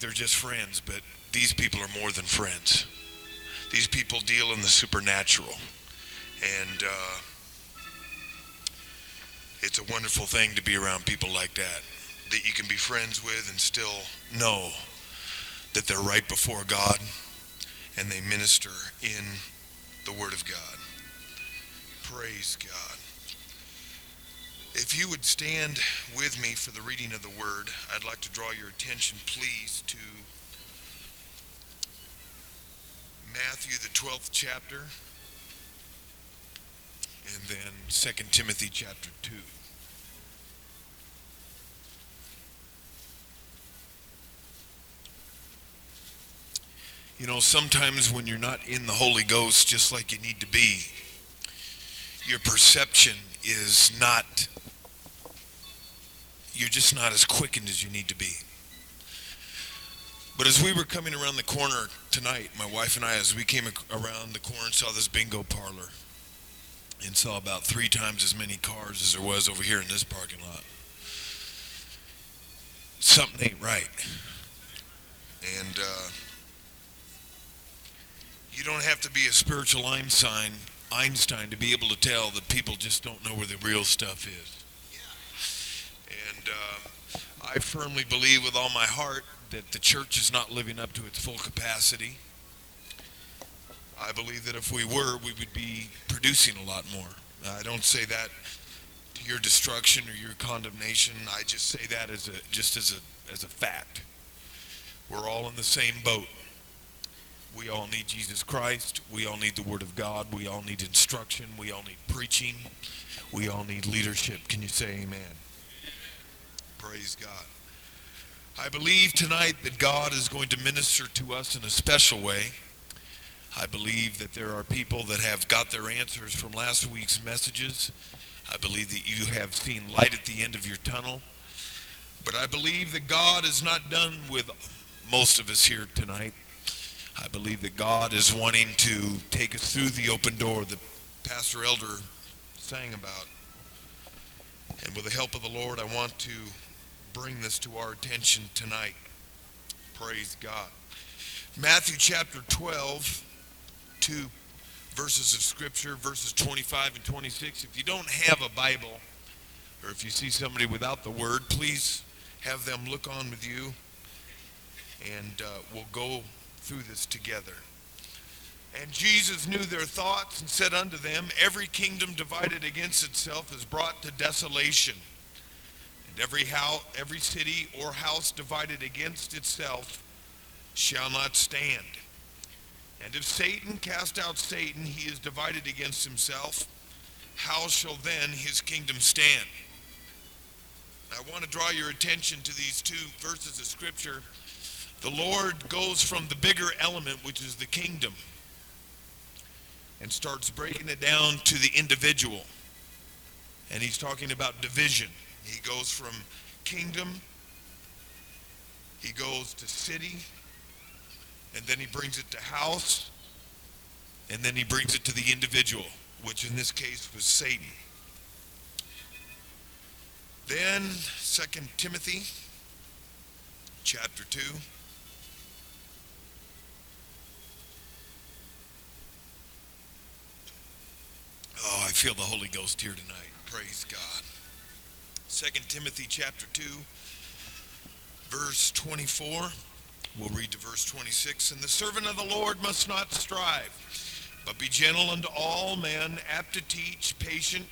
they're just friends, but these people are more than friends. These people deal in the supernatural. And uh, it's a wonderful thing to be around people like that, that you can be friends with and still know that they're right before God and they minister in the Word of God. Praise God. If you would stand with me for the reading of the Word, I'd like to draw your attention, please, to Matthew, the 12th chapter, and then 2 Timothy chapter 2. You know, sometimes when you're not in the Holy Ghost just like you need to be, your perception is not, you're just not as quickened as you need to be. But as we were coming around the corner tonight, my wife and I, as we came around the corner, saw this bingo parlor and saw about three times as many cars as there was over here in this parking lot. Something ain't right. And, uh, you don't have to be a spiritual Einstein, Einstein to be able to tell that people just don't know where the real stuff is. And uh, I firmly believe with all my heart that the church is not living up to its full capacity. I believe that if we were, we would be producing a lot more. I don't say that to your destruction or your condemnation. I just say that as a just as a as a fact. We're all in the same boat. We all need Jesus Christ. We all need the Word of God. We all need instruction. We all need preaching. We all need leadership. Can you say amen? Praise God. I believe tonight that God is going to minister to us in a special way. I believe that there are people that have got their answers from last week's messages. I believe that you have seen light at the end of your tunnel. But I believe that God is not done with most of us here tonight. I believe that God is wanting to take us through the open door that Pastor Elder sang about. And with the help of the Lord, I want to bring this to our attention tonight. Praise God. Matthew chapter 12, two verses of Scripture, verses 25 and 26. If you don't have a Bible, or if you see somebody without the Word, please have them look on with you, and uh, we'll go through this together. And Jesus knew their thoughts and said unto them, Every kingdom divided against itself is brought to desolation. And every house, every city or house divided against itself shall not stand. And if Satan cast out Satan, he is divided against himself. How shall then his kingdom stand? I want to draw your attention to these two verses of Scripture the Lord goes from the bigger element, which is the kingdom, and starts breaking it down to the individual. And he's talking about division. He goes from kingdom, he goes to city, and then he brings it to house, and then he brings it to the individual, which in this case was Satan. Then, Second Timothy chapter 2. Oh, I feel the Holy Ghost here tonight. Praise God. Second Timothy chapter 2, verse 24. We'll read to verse 26. And the servant of the Lord must not strive, but be gentle unto all men, apt to teach, patient,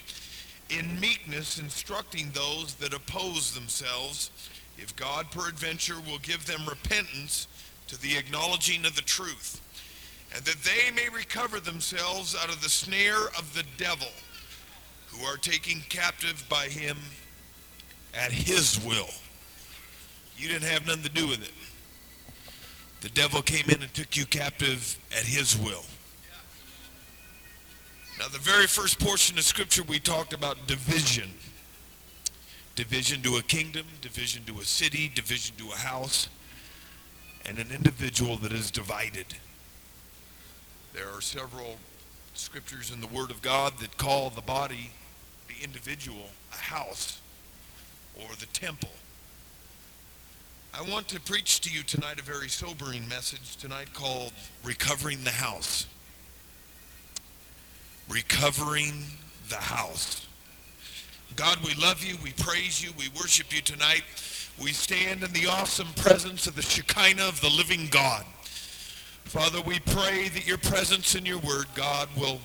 in meekness instructing those that oppose themselves, if God peradventure will give them repentance to the acknowledging of the truth and that they may recover themselves out of the snare of the devil, who are taken captive by him at his will. You didn't have nothing to do with it. The devil came in and took you captive at his will. Now, the very first portion of Scripture, we talked about division. Division to a kingdom, division to a city, division to a house, and an individual that is divided. There are several scriptures in the Word of God that call the body, the individual, a house or the temple. I want to preach to you tonight a very sobering message tonight called Recovering the House. Recovering the House. God, we love you, we praise you, we worship you tonight. We stand in the awesome presence of the Shekinah of the living God. Father, we pray that your presence and your word, God, will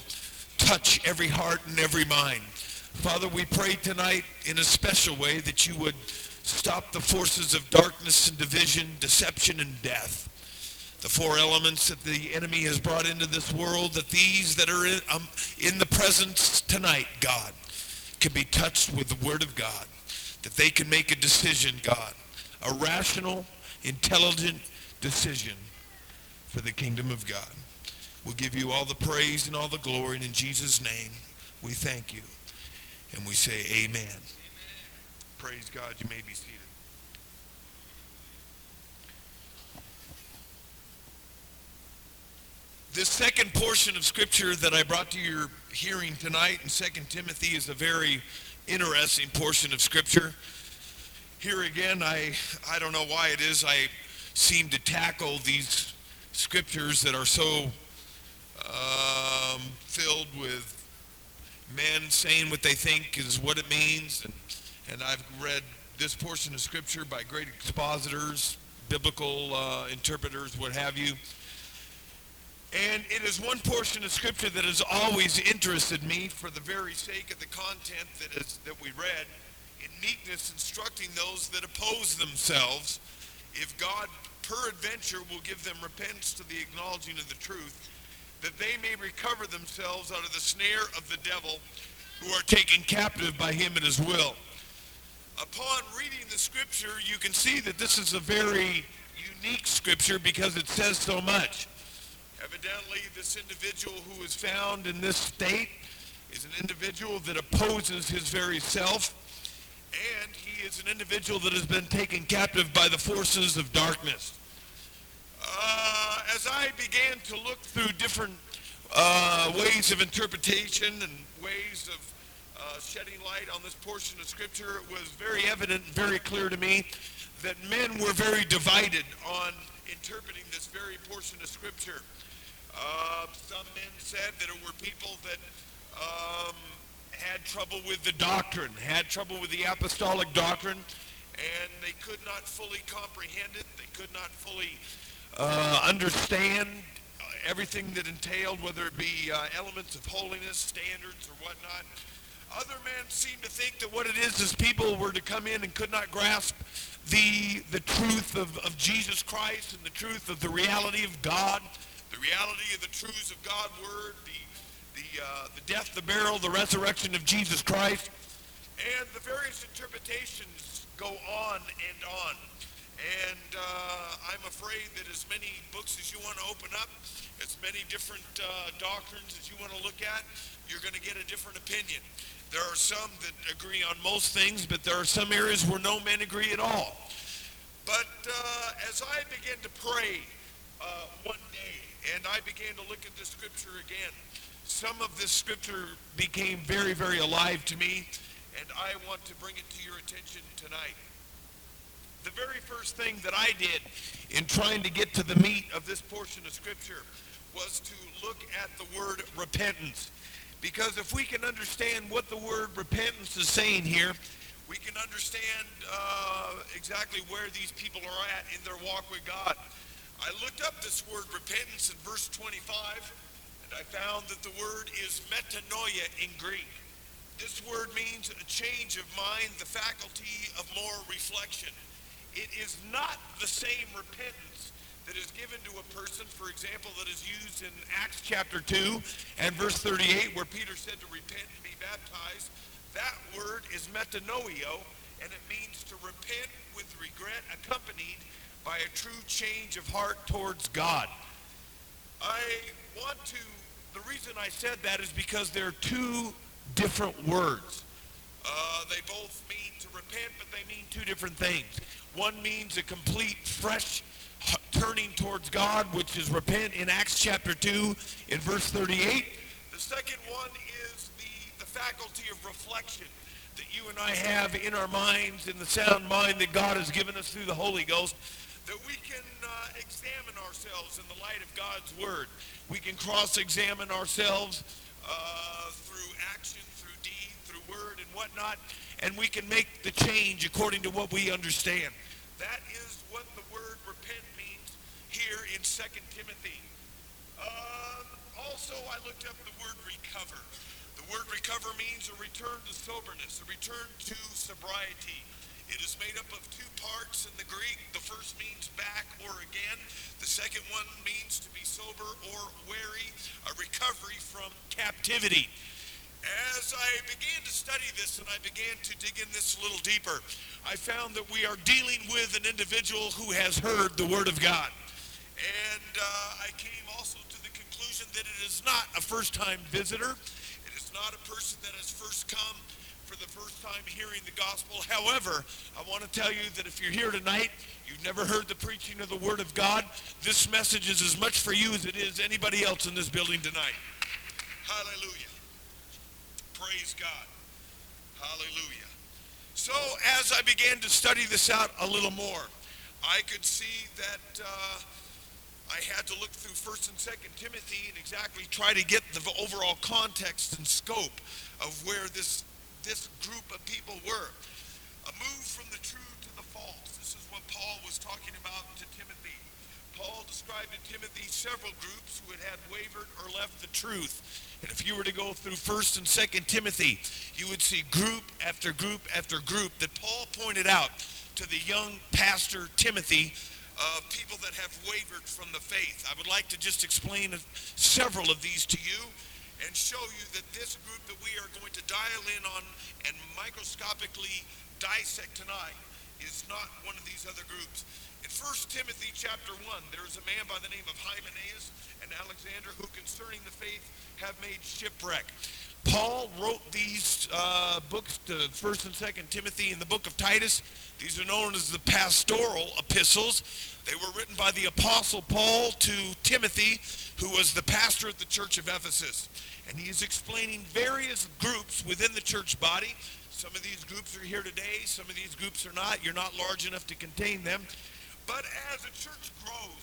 touch every heart and every mind. Father, we pray tonight in a special way that you would stop the forces of darkness and division, deception and death. The four elements that the enemy has brought into this world, that these that are in, um, in the presence tonight, God, can be touched with the word of God. That they can make a decision, God, a rational, intelligent decision for the kingdom of God. We'll give you all the praise and all the glory, and in Jesus' name, we thank you. And we say amen. amen. Praise God. You may be seated. This second portion of Scripture that I brought to your hearing tonight in 2 Timothy is a very interesting portion of Scripture. Here again, I, I don't know why it is I seem to tackle these scriptures that are so um, filled with men saying what they think is what it means. And, and I've read this portion of Scripture by great expositors, biblical uh, interpreters, what have you. And it is one portion of Scripture that has always interested me for the very sake of the content that, is, that we read in meekness instructing those that oppose themselves if God peradventure will give them repentance to the acknowledging of the truth that they may recover themselves out of the snare of the devil who are taken captive by him at his will. Upon reading the scripture, you can see that this is a very unique scripture because it says so much. Evidently, this individual who is found in this state is an individual that opposes his very self, and is an individual that has been taken captive by the forces of darkness. Uh, as I began to look through different uh, ways of interpretation and ways of uh, shedding light on this portion of Scripture, it was very evident and very clear to me that men were very divided on interpreting this very portion of Scripture. Uh, some men said that it were people that um, had trouble with the doctrine, had trouble with the apostolic doctrine, and they could not fully comprehend it. They could not fully uh, understand everything that entailed, whether it be uh, elements of holiness, standards, or whatnot. Other men seem to think that what it is is people were to come in and could not grasp the, the truth of, of Jesus Christ and the truth of the reality of God, the reality of the truths of God's Word, the, the, uh, the death, the burial, the resurrection of Jesus Christ. And the various interpretations go on and on. And uh, I'm afraid that as many books as you want to open up, as many different uh, doctrines as you want to look at, you're going to get a different opinion. There are some that agree on most things, but there are some areas where no men agree at all. But uh, as I began to pray uh, one day, and I began to look at the scripture again, some of this scripture became very, very alive to me, and I want to bring it to your attention tonight the very first thing that I did in trying to get to the meat of this portion of Scripture was to look at the word repentance. Because if we can understand what the word repentance is saying here, we can understand uh, exactly where these people are at in their walk with God. I looked up this word repentance in verse 25, and I found that the word is metanoia in Greek. This word means a change of mind, the faculty of more reflection. It is not the same repentance that is given to a person, for example, that is used in Acts chapter 2 and verse 38, where Peter said to repent and be baptized. That word is metanoio, and it means to repent with regret accompanied by a true change of heart towards God. I want to, the reason I said that is because there are two different words. Uh, they both mean to repent, but they mean two different things. One means a complete, fresh turning towards God, which is repent in Acts chapter 2 in verse 38. The second one is the, the faculty of reflection. that you and I have in our minds, in the sound mind that God has given us through the Holy Ghost, that we can uh, examine ourselves in the light of God's Word. We can cross-examine ourselves uh, through action, through deed, through word, and whatnot, and we can make the change according to what we understand. That is what the word repent means here in 2 Timothy. Um, also, I looked up the word recover. The word recover means a return to soberness, a return to sobriety. It is made up of two parts in the Greek. The first means back or again. The second one means to be sober or wary, a recovery from captivity. As I began to study this and I began to dig in this a little deeper, I found that we are dealing with an individual who has heard the Word of God. And uh, I came also to the conclusion that it is not a first-time visitor. It is not a person that has first come for the first time hearing the gospel. However, I want to tell you that if you're here tonight, you've never heard the preaching of the Word of God, this message is as much for you as it is anybody else in this building tonight. Hallelujah. Praise God. Hallelujah. So as I began to study this out a little more, I could see that uh, I had to look through 1st and 2nd Timothy and exactly try to get the overall context and scope of where this this group of people were. A move from the true to the false. This is what Paul was talking about to Timothy. Paul described to Timothy several groups who had had wavered or left the truth. And if you were to go through 1st and 2nd Timothy, you would see group after group after group that Paul pointed out to the young pastor Timothy uh, people that have wavered from the faith. I would like to just explain several of these to you and show you that this group that we are going to dial in on and microscopically dissect tonight is not one of these other groups. In 1 Timothy chapter 1, there is a man by the name of Hymenaeus and Alexander who concerning the faith have made shipwreck. Paul wrote these uh, books to 1st and 2nd Timothy and the book of Titus. These are known as the pastoral epistles. They were written by the apostle Paul to Timothy, who was the pastor at the church of Ephesus. And he is explaining various groups within the church body. Some of these groups are here today. Some of these groups are not. You're not large enough to contain them. But as a church grows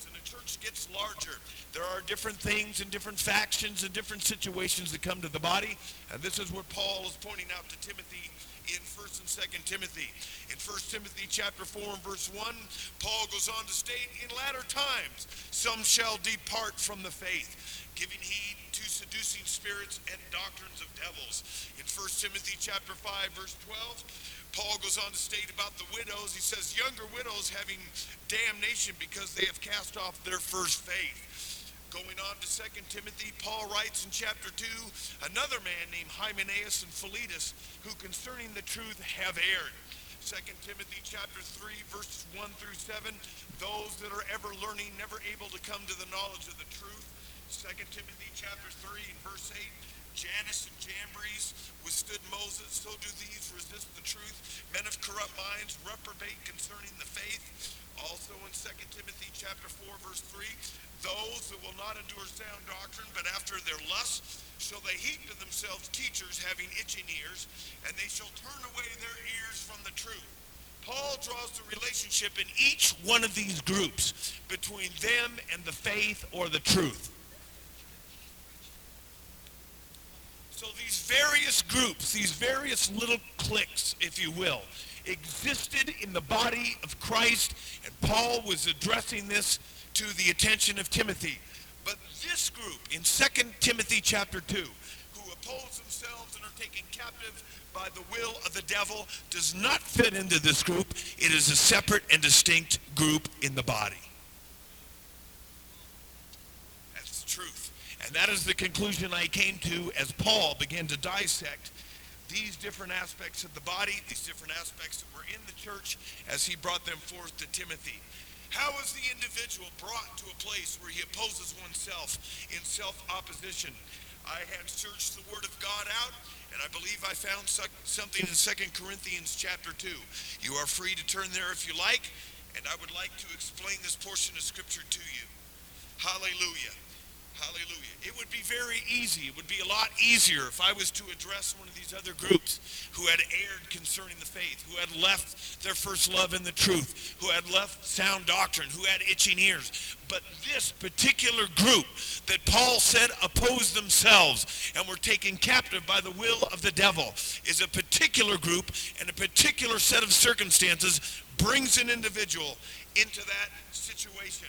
gets larger, there are different things and different factions and different situations that come to the body. And this is what Paul is pointing out to Timothy in 1st and 2nd Timothy. In 1st Timothy chapter 4 and verse 1, Paul goes on to state, In latter times some shall depart from the faith, giving heed to seducing spirits and doctrines of devils. In 1st Timothy chapter 5 verse 12, Paul goes on to state about the widows. He says, younger widows having damnation because they have cast off their first faith. Going on to 2 Timothy, Paul writes in chapter 2, another man named Hymenaeus and Philetus, who concerning the truth have erred. 2 Timothy chapter 3, verses 1 through 7, those that are ever learning, never able to come to the knowledge of the truth. 2 Timothy chapter 3 and verse 8, Jannes and Jambres withstood Moses, so do these resist the truth. Men of corrupt minds reprobate concerning the faith. Also in 2 Timothy chapter 4 verse 3, those that will not endure sound doctrine, but after their lust shall they heap to themselves teachers having itching ears, and they shall turn away their ears from the truth. Paul draws the relationship in each one of these groups between them and the faith or the truth. So these various groups, these various little cliques, if you will, existed in the body of Christ, and Paul was addressing this to the attention of Timothy. But this group in 2 Timothy chapter 2, who oppose themselves and are taken captive by the will of the devil, does not fit into this group. It is a separate and distinct group in the body. That's the truth. And that is the conclusion I came to as Paul began to dissect these different aspects of the body, these different aspects that were in the church as he brought them forth to Timothy. How is the individual brought to a place where he opposes oneself in self-opposition? I had searched the Word of God out, and I believe I found something in 2 Corinthians chapter 2. You are free to turn there if you like, and I would like to explain this portion of Scripture to you. Hallelujah. Hallelujah. It would be very easy. It would be a lot easier if I was to address one of these other groups who had erred concerning the faith, who had left their first love in the truth, who had left sound doctrine, who had itching ears. But this particular group that Paul said opposed themselves and were taken captive by the will of the devil is a particular group and a particular set of circumstances brings an individual into that situation.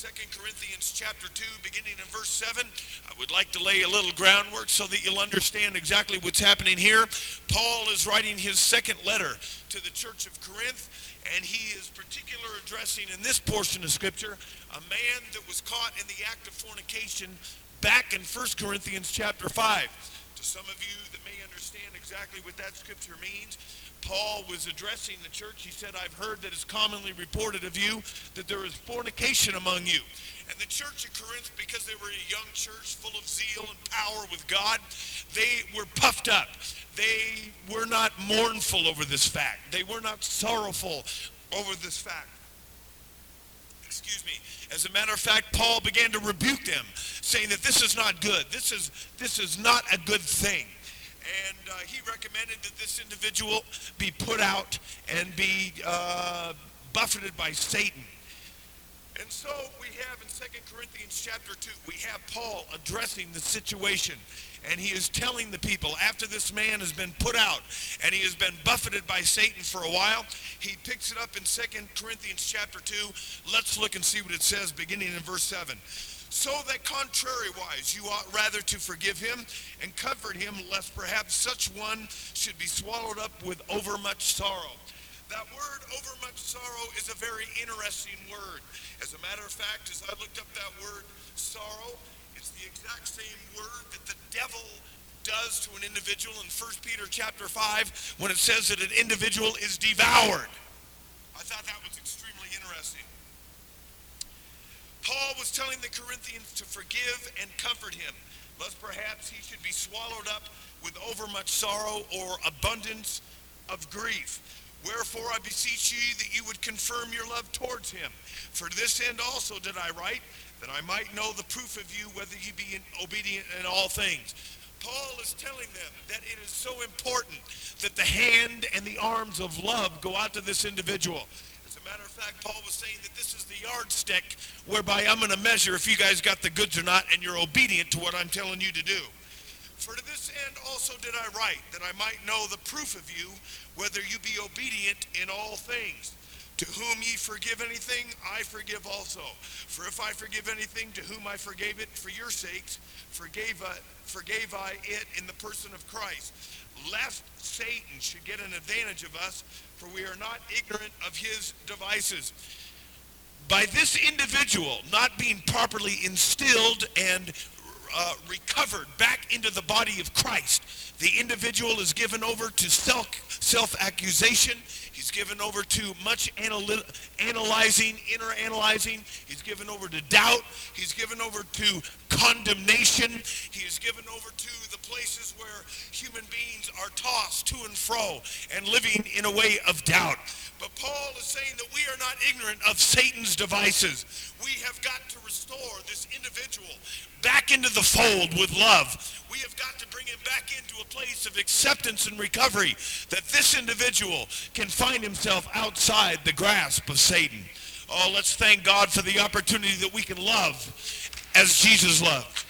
2 Corinthians chapter 2, beginning in verse 7. I would like to lay a little groundwork so that you'll understand exactly what's happening here. Paul is writing his second letter to the church of Corinth, and he is particular addressing in this portion of Scripture a man that was caught in the act of fornication back in 1 Corinthians chapter 5. To some of you exactly what that scripture means, Paul was addressing the church. He said, I've heard that it's commonly reported of you that there is fornication among you. And the church of Corinth, because they were a young church full of zeal and power with God, they were puffed up. They were not mournful over this fact. They were not sorrowful over this fact. Excuse me. As a matter of fact, Paul began to rebuke them, saying that this is not good. This is, this is not a good thing and uh, he recommended that this individual be put out and be uh, buffeted by Satan. And so we have in 2 Corinthians chapter 2, we have Paul addressing the situation. And he is telling the people, after this man has been put out and he has been buffeted by Satan for a while, he picks it up in 2 Corinthians chapter 2. Let's look and see what it says beginning in verse 7. So that contrariwise you ought rather to forgive him and comfort him, lest perhaps such one should be swallowed up with overmuch sorrow. That word, overmuch sorrow, is a very interesting word. As a matter of fact, as I looked up that word, sorrow, it's the exact same word that the devil does to an individual in 1 Peter chapter 5 when it says that an individual is devoured. I thought that was extremely interesting. Paul was telling the Corinthians to forgive and comfort him, lest perhaps he should be swallowed up with overmuch sorrow or abundance of grief. Wherefore I beseech ye that you would confirm your love towards him. For this end also did I write, that I might know the proof of you, whether ye be obedient in all things. Paul is telling them that it is so important that the hand and the arms of love go out to this individual. Matter of fact, Paul was saying that this is the yardstick whereby I'm going to measure if you guys got the goods or not and you're obedient to what I'm telling you to do. For to this end also did I write, that I might know the proof of you, whether you be obedient in all things. To whom ye forgive anything, I forgive also. For if I forgive anything to whom I forgave it for your sakes, forgave I, forgave I it in the person of Christ, lest Satan should get an advantage of us, for we are not ignorant of his devices. By this individual not being properly instilled and uh, recovered back into the body of Christ, the individual is given over to self self-accusation. He's given over to much analy- analyzing, inner analyzing. He's given over to doubt. He's given over to condemnation. He is given over to the places where human beings are tossed to and fro and living in a way of doubt. But Paul is saying that we are not ignorant of Satan's devices. We have got to restore this individual back into the fold with love. We have got to bring him back into a place of acceptance and recovery that this individual can find himself outside the grasp of Satan. Oh, let's thank God for the opportunity that we can love as Jesus loved.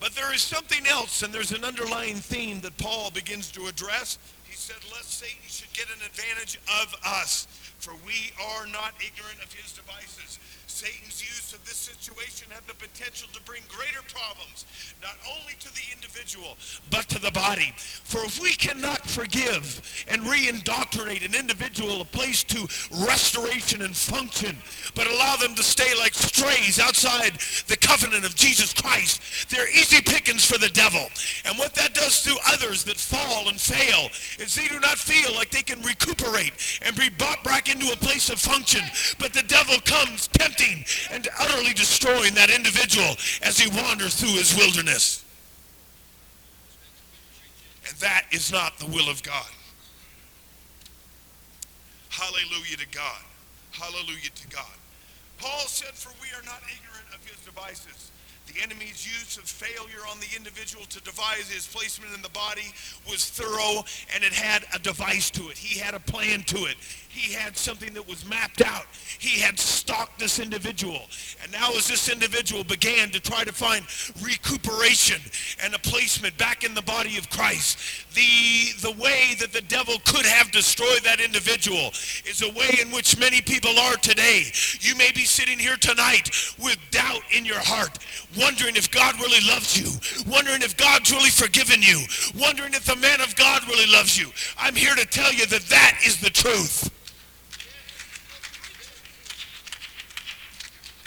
But there is something else, and there's an underlying theme that Paul begins to address. He said, lest Satan should get an advantage of us for we are not ignorant of his devices. Satan's use of this situation had the potential to bring greater problems, not only to the individual, but to the body. For if we cannot forgive and re-indoctrinate an individual a place to restoration and function, but allow them to stay like strays outside the covenant of Jesus Christ, they're easy pickings for the devil. And what that does to others that fall and fail is they do not feel like they can recuperate and be brought back into a place of function. But the devil comes tempting and utterly destroying that individual as he wanders through his wilderness. And that is not the will of God. Hallelujah to God. Hallelujah to God. Paul said, For we are not ignorant of his devices. The enemy's use of failure on the individual to devise his placement in the body was thorough and it had a device to it. He had a plan to it. He had something that was mapped out. He had stalked this individual. And now as this individual began to try to find recuperation and a placement back in the body of Christ, the, the way that the devil could have destroyed that individual is a way in which many people are today. You may be sitting here tonight with doubt in your heart, wondering if God really loves you, wondering if God's really forgiven you, wondering if the man of God really loves you. I'm here to tell you that that is the truth.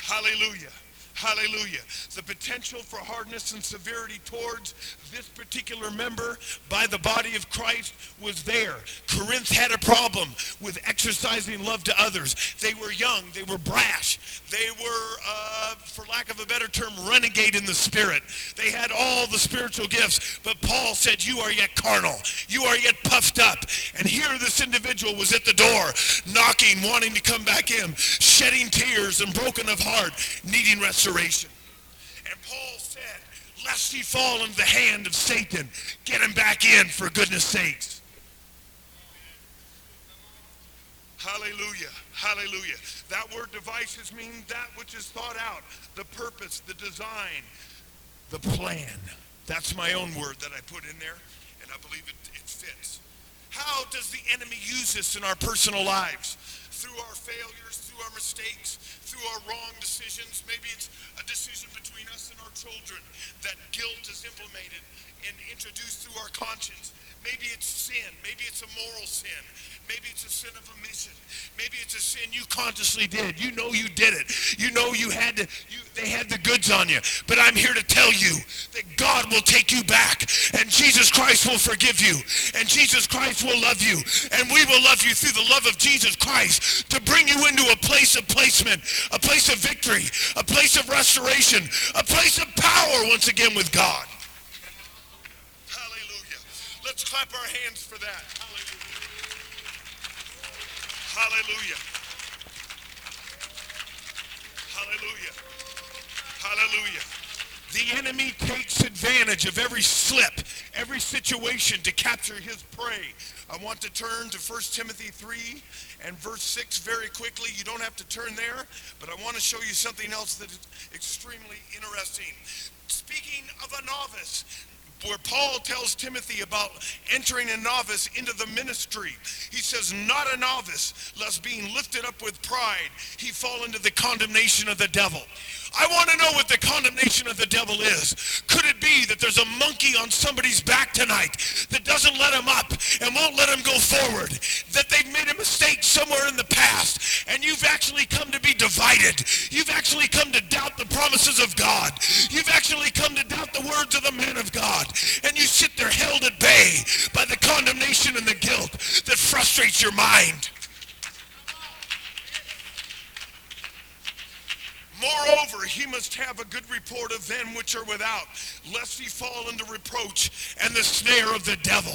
Hallelujah. Hallelujah. The potential for hardness and severity towards this particular member by the body of Christ was there. Corinth had a problem with exercising love to others. They were young. They were brash. They were, uh, for lack of a better term, renegade in the spirit. They had all the spiritual gifts. But Paul said, you are yet carnal. You are yet puffed up. And here this individual was at the door, knocking, wanting to come back in, shedding tears and broken of heart, needing restoration. Lest he fall into the hand of Satan, get him back in for goodness sakes. Hallelujah. Hallelujah. That word devices means that which is thought out, the purpose, the design, the plan. That's my own word that I put in there, and I believe it, it fits. How does the enemy use this in our personal lives? Through our failures, through our mistakes, through our wrong decisions. Maybe it's a decision between us and our children that guilt is implemented and introduced through our conscience. Maybe it's sin. Maybe it's a moral sin. Maybe it's a sin of omission. Maybe it's a sin you consciously did. You know you did it. You know you had to, you, they had the goods on you. But I'm here to tell you that God will take you back and Jesus Christ will forgive you and Jesus Christ will love you and we will love you through the love of Jesus Christ to bring you into a place of placement, a place of victory, a place of restoration, a place of power once again with God. Hallelujah. Let's clap our hands for that. Hallelujah. Hallelujah. Hallelujah. The enemy takes advantage of every slip, every situation to capture his prey. I want to turn to 1 Timothy 3 and verse 6 very quickly. You don't have to turn there, but I want to show you something else that is extremely interesting. Speaking of a novice, where Paul tells Timothy about entering a novice into the ministry. He says, not a novice, lest being lifted up with pride, he fall into the condemnation of the devil. I want to know what the condemnation of the devil is. Could it be that there's a monkey on somebody's back tonight that doesn't let him up and won't let him go forward? That they've made a mistake somewhere in the past and you've actually come to be divided. You've actually come to doubt the promises of God. You've actually come to doubt the words of the man of God. And you sit there held at bay by the condemnation and the guilt that frustrates your mind. Moreover, he must have a good report of them which are without, lest he fall into reproach and the snare of the devil.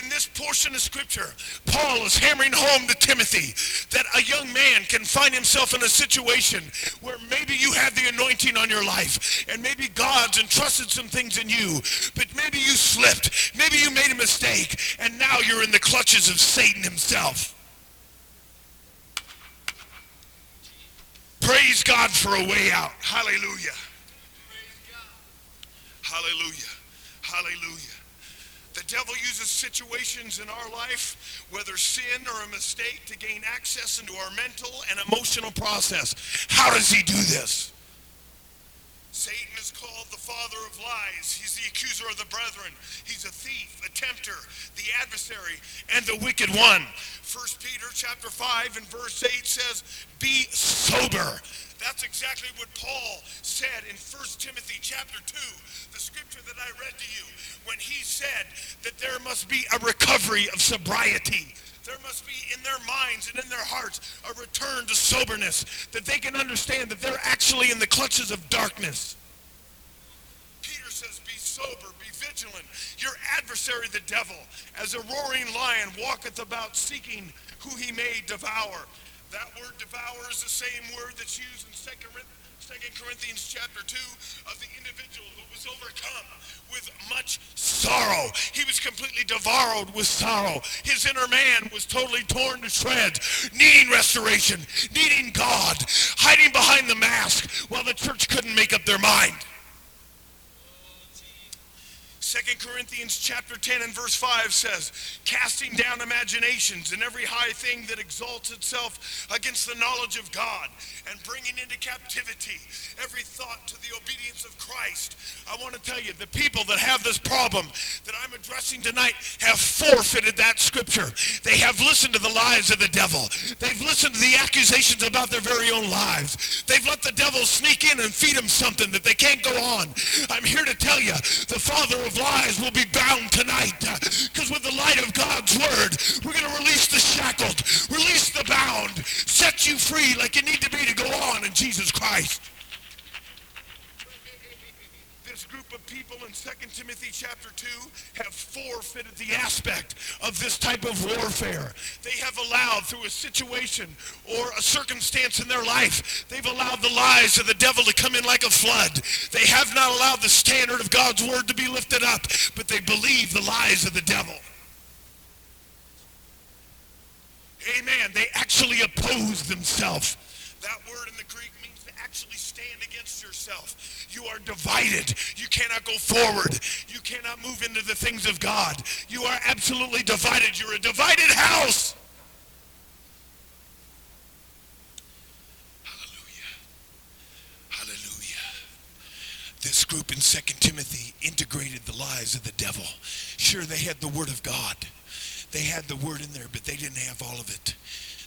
In this portion of scripture, Paul is hammering home to Timothy that a young man can find himself in a situation where maybe you have the anointing on your life and maybe God's entrusted some things in you, but maybe you slipped, maybe you made a mistake, and now you're in the clutches of Satan himself. Praise God for a way out. Hallelujah. Hallelujah. Hallelujah. The devil uses situations in our life, whether sin or a mistake, to gain access into our mental and emotional process. How does he do this? Satan is called the father of lies. He's the accuser of the brethren. He's a thief, a tempter, the adversary, and the wicked one. 1 Peter chapter 5 and verse 8 says, be sober. That's exactly what Paul said in 1 Timothy chapter 2, the scripture that I read to you, when he said that there must be a recovery of sobriety there must be in their minds and in their hearts a return to soberness, that they can understand that they're actually in the clutches of darkness. Peter says, be sober, be vigilant. Your adversary, the devil, as a roaring lion, walketh about seeking who he may devour. That word devour is the same word that's used in 2 Corinthians chapter 2 of the individual who was overcome with much sorrow. He was completely devoured with sorrow. His inner man was totally torn to shreds, needing restoration, needing God, hiding behind the mask while the church couldn't make up their mind. Second Corinthians chapter 10 and verse 5 says, casting down imaginations and every high thing that exalts itself against the knowledge of God and bringing into captivity every thought to the obedience of Christ. I want to tell you, the people that have this problem that I'm addressing tonight have forfeited that scripture. They have listened to the lies of the devil. They've listened to the accusations about their very own lives. They've let the devil sneak in and feed them something that they can't go on. I'm here to tell you, the father of lies will be bound tonight. Because with the light of God's word, we're going to release the shackled, release the bound, set you free like you need to be to go on in Jesus Christ. Group of people in 2 Timothy chapter 2 have forfeited the aspect of this type of warfare. They have allowed through a situation or a circumstance in their life, they've allowed the lies of the devil to come in like a flood. They have not allowed the standard of God's word to be lifted up, but they believe the lies of the devil. Amen. They actually oppose themselves. That word in the Greek means to actually stand against yourself. You are divided. You cannot go forward. You cannot move into the things of God. You are absolutely divided. You're a divided house. Hallelujah. Hallelujah. This group in 2 Timothy integrated the lies of the devil. Sure, they had the word of God. They had the word in there, but they didn't have all of it.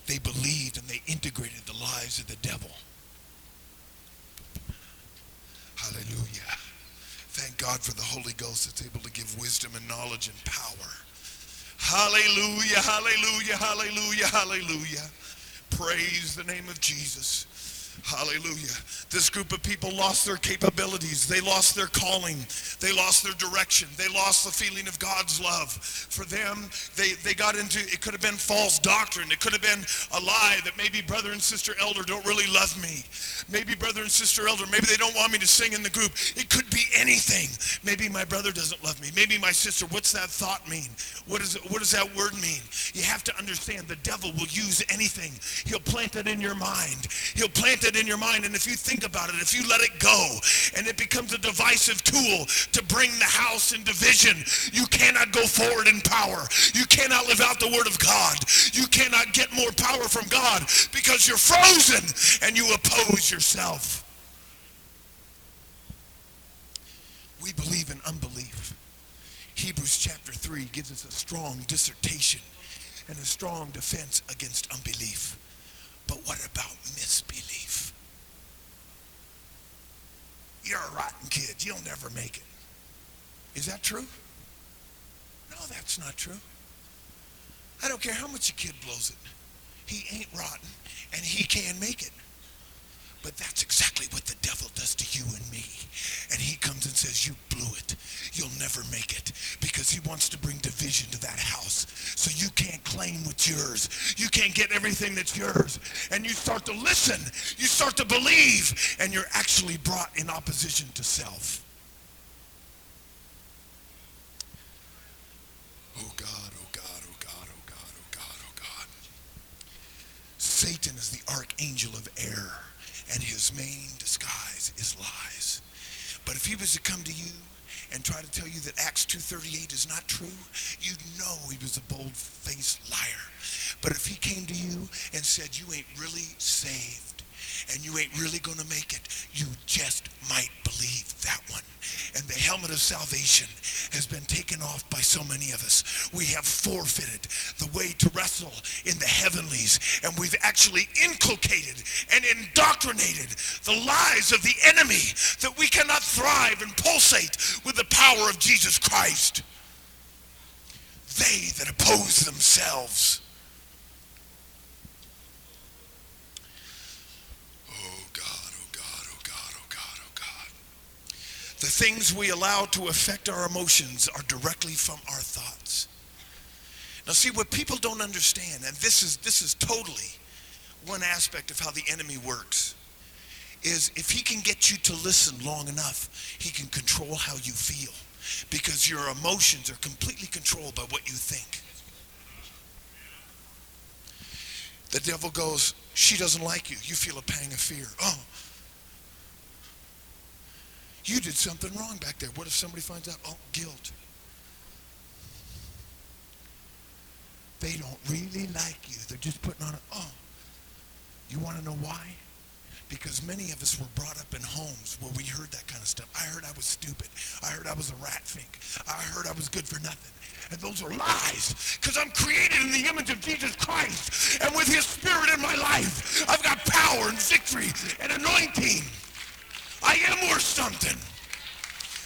They believed and they integrated the lies of the devil. Hallelujah. Thank God for the Holy Ghost that's able to give wisdom and knowledge and power. Hallelujah, hallelujah, hallelujah, hallelujah. Praise the name of Jesus. Hallelujah. This group of people lost their capabilities. They lost their calling. They lost their direction. They lost the feeling of God's love. For them, they, they got into, it could have been false doctrine. It could have been a lie that maybe brother and sister elder don't really love me. Maybe brother and sister elder, maybe they don't want me to sing in the group. It could be anything. Maybe my brother doesn't love me. Maybe my sister. What's that thought mean? What, is what does that word mean? You have to understand the devil will use anything. He'll plant it in your mind. He'll plant it in your mind. And if you think about it, if you let it go and it becomes a divisive tool to bring the house in division, you cannot go forward in power. You cannot live out the word of God. You cannot get more power from God because you're frozen and you oppose yourself. We believe in unbelief. Hebrews chapter 3 gives us a strong dissertation and a strong defense against unbelief. But what about misbelief? You're a rotten kid. You'll never make it. Is that true? No, that's not true. I don't care how much a kid blows it. He ain't rotten, and he can make it. But that's exactly what the devil does to you and me. And he comes and says, you blew it. You'll never make it. Because he wants to bring division to that house. So you can't claim what's yours. You can't get everything that's yours. And you start to listen. You start to believe. And you're actually brought in opposition to self. Oh God, oh God, oh God, oh God, oh God, oh God. Satan is the archangel of error and his main disguise is lies. But if he was to come to you and try to tell you that Acts 2.38 is not true, you'd know he was a bold-faced liar. But if he came to you and said you ain't really saved and you ain't really going to make it, you just might believe that one. And the helmet of salvation has been taken off by so many of us. We have forfeited the way to wrestle in the heavenlies, and we've actually inculcated and indoctrinated the lies of the enemy that we cannot thrive and pulsate with the power of Jesus Christ. They that oppose themselves The things we allow to affect our emotions are directly from our thoughts. Now see what people don't understand, and this is this is totally one aspect of how the enemy works, is if he can get you to listen long enough, he can control how you feel. Because your emotions are completely controlled by what you think. The devil goes, she doesn't like you. You feel a pang of fear. Oh, you did something wrong back there. What if somebody finds out? Oh, guilt. They don't really like you. They're just putting on a, oh. You want to know why? Because many of us were brought up in homes where we heard that kind of stuff. I heard I was stupid. I heard I was a rat fink. I heard I was good for nothing. And those are lies. Because I'm created in the image of Jesus Christ. And with his spirit in my life, I've got power and victory and anointing. I am worth something.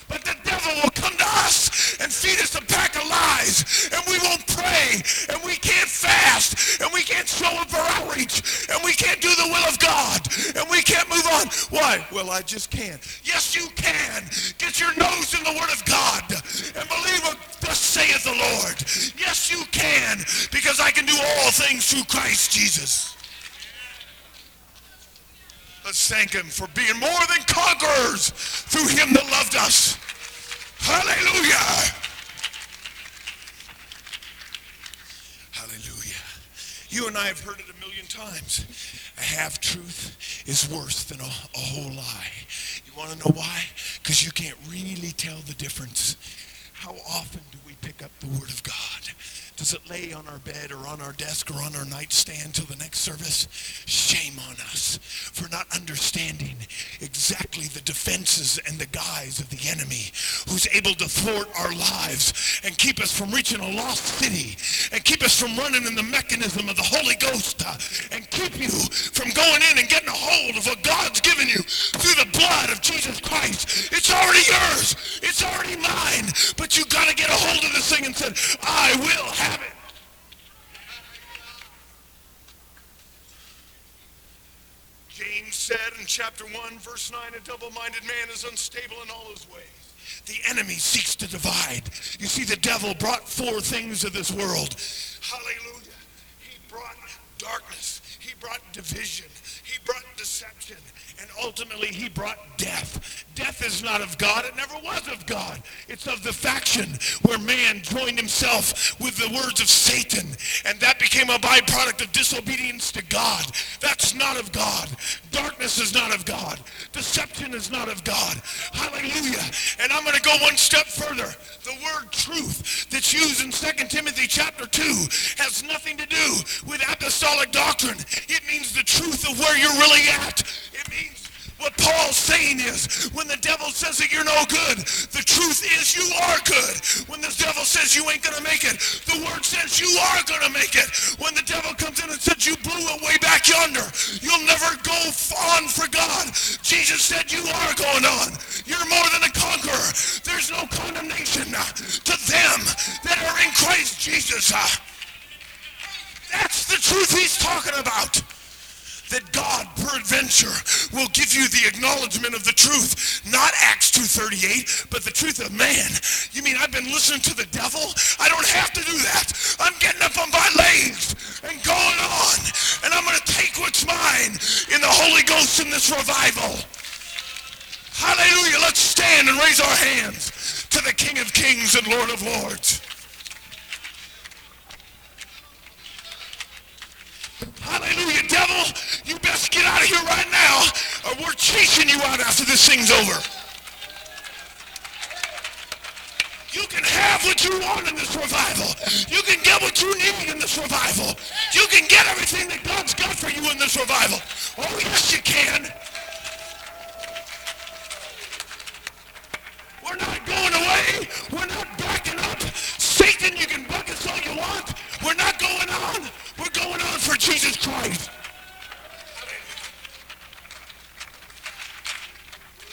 But the devil will come to us and feed us a pack of lies. And we won't pray. And we can't fast. And we can't show up for outreach. And we can't do the will of God. And we can't move on. Why? Well, I just can't. Yes, you can. Get your nose in the Word of God. And believe what thus saith the Lord. Yes, you can. Because I can do all things through Christ Jesus. Let's thank him for being more than conquerors through him that loved us. Hallelujah. Hallelujah. You and I have heard it a million times. A half truth is worse than a, a whole lie. You want to know why? Because you can't really tell the difference. How often do we pick up the Word of God? Does it lay on our bed or on our desk or on our nightstand till the next service? Shame on us for not understanding exactly the defenses and the guise of the enemy who's able to thwart our lives and keep us from reaching a lost city and keep us from running in the mechanism of the Holy Ghost and keep you from going in and getting a hold of what God's given you through the blood of Jesus Christ. It's already yours. It's already mine. But you got to get a hold of this thing and say, I will have James said in chapter 1, verse 9, a double-minded man is unstable in all his ways. The enemy seeks to divide. You see, the devil brought four things of this world. Hallelujah. He brought darkness. He brought division. He brought deception and ultimately he brought death. Death is not of God. It never was of God. It's of the faction where man joined himself with the words of Satan, and that became a byproduct of disobedience to God. That's not of God. Darkness is not of God. Deception is not of God. Hallelujah. And I'm going to go one step further. The word truth that's used in 2 Timothy chapter 2 has nothing to do with apostolic doctrine. It means the truth of where you're really at. It means what Paul's saying is, when the devil says that you're no good, the truth is you are good. When the devil says you ain't going to make it, the word says you are going to make it. When the devil comes in and says you blew it way back yonder, you'll never go on for God. Jesus said you are going on. You're more than a conqueror. There's no condemnation to them that are in Christ Jesus. That's the truth he's talking about that God, peradventure, will give you the acknowledgement of the truth. Not Acts 2.38, but the truth of man. You mean I've been listening to the devil? I don't have to do that. I'm getting up on my legs and going on. And I'm going to take what's mine in the Holy Ghost in this revival. Hallelujah. Let's stand and raise our hands to the King of Kings and Lord of Lords. Hallelujah, devil. You best get out of here right now or we're chasing you out after this thing's over. You can have what you want in this revival. You can get what you need in this revival. You can get everything that God's got for you in this revival. Oh, yes, you can. We're not going away. We're not backing up. Satan, you can buck us all you want. We're not going on. Going on for Jesus Christ.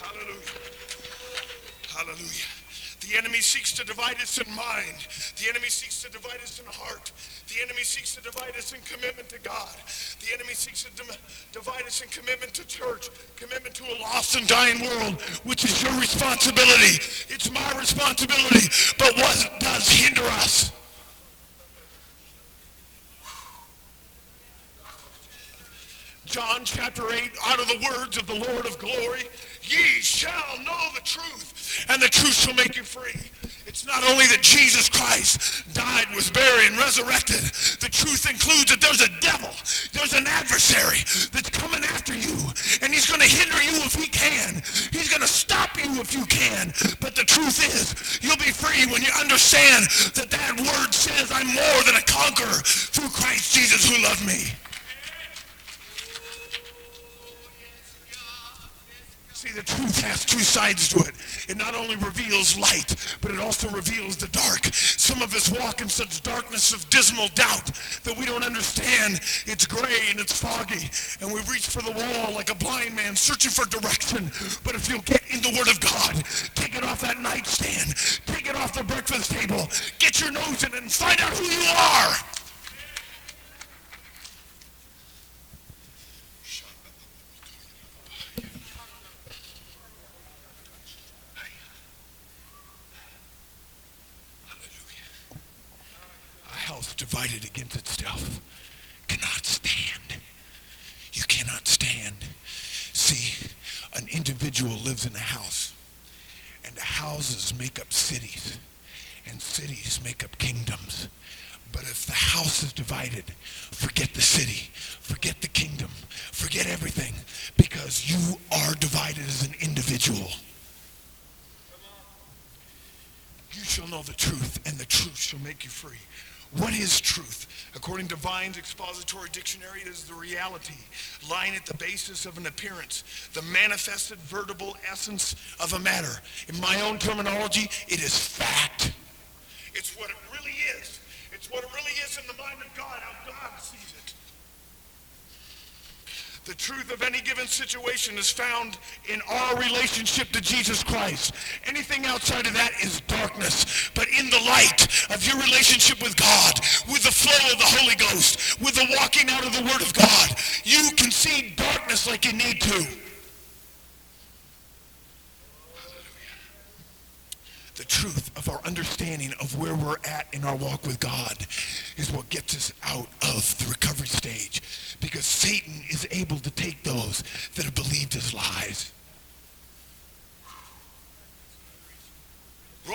Hallelujah. Hallelujah. The enemy seeks to divide us in mind. The enemy seeks to divide us in heart. The enemy seeks to divide us in commitment to God. The enemy seeks to divide us in commitment to church, commitment to a lost and dying world, which is your responsibility. It's my responsibility. But what does hinder us? John chapter 8, out of the words of the Lord of glory, ye shall know the truth, and the truth shall make you free. It's not only that Jesus Christ died, was buried, and resurrected. The truth includes that there's a devil, there's an adversary that's coming after you, and he's going to hinder you if he can. He's going to stop you if you can. But the truth is, you'll be free when you understand that that word says, I'm more than a conqueror through Christ Jesus who loved me. See, the truth has two sides to it. It not only reveals light, but it also reveals the dark. Some of us walk in such darkness of dismal doubt that we don't understand. It's gray and it's foggy, and we reach for the wall like a blind man searching for direction. But if you'll get in the Word of God, take it off that nightstand, take it off the breakfast table, get your nose in it and find out who you are. A house divided against itself cannot stand. You cannot stand. See, an individual lives in a house, and the houses make up cities, and cities make up kingdoms. But if the house is divided, forget the city, forget the kingdom, forget everything, because you are divided as an individual. You shall know the truth, and the truth shall make you free. What is truth? According expository dictionary, is the reality lying at the basis of an appearance, the manifested vertible essence of a matter. In my own terminology, it is fact. It's what it really is. It's what it really is in the mind of God, how God sees it. The truth of any given situation is found in our relationship to Jesus Christ. Anything outside of that is darkness. But in the light of your relationship with God, with the flow of the Holy Ghost, with the walking out of the Word of God, you can see darkness like you need to. The truth of our understanding of where we're at in our walk with God is what gets us out of the recovery stage because Satan is able to take those that have believed his lies.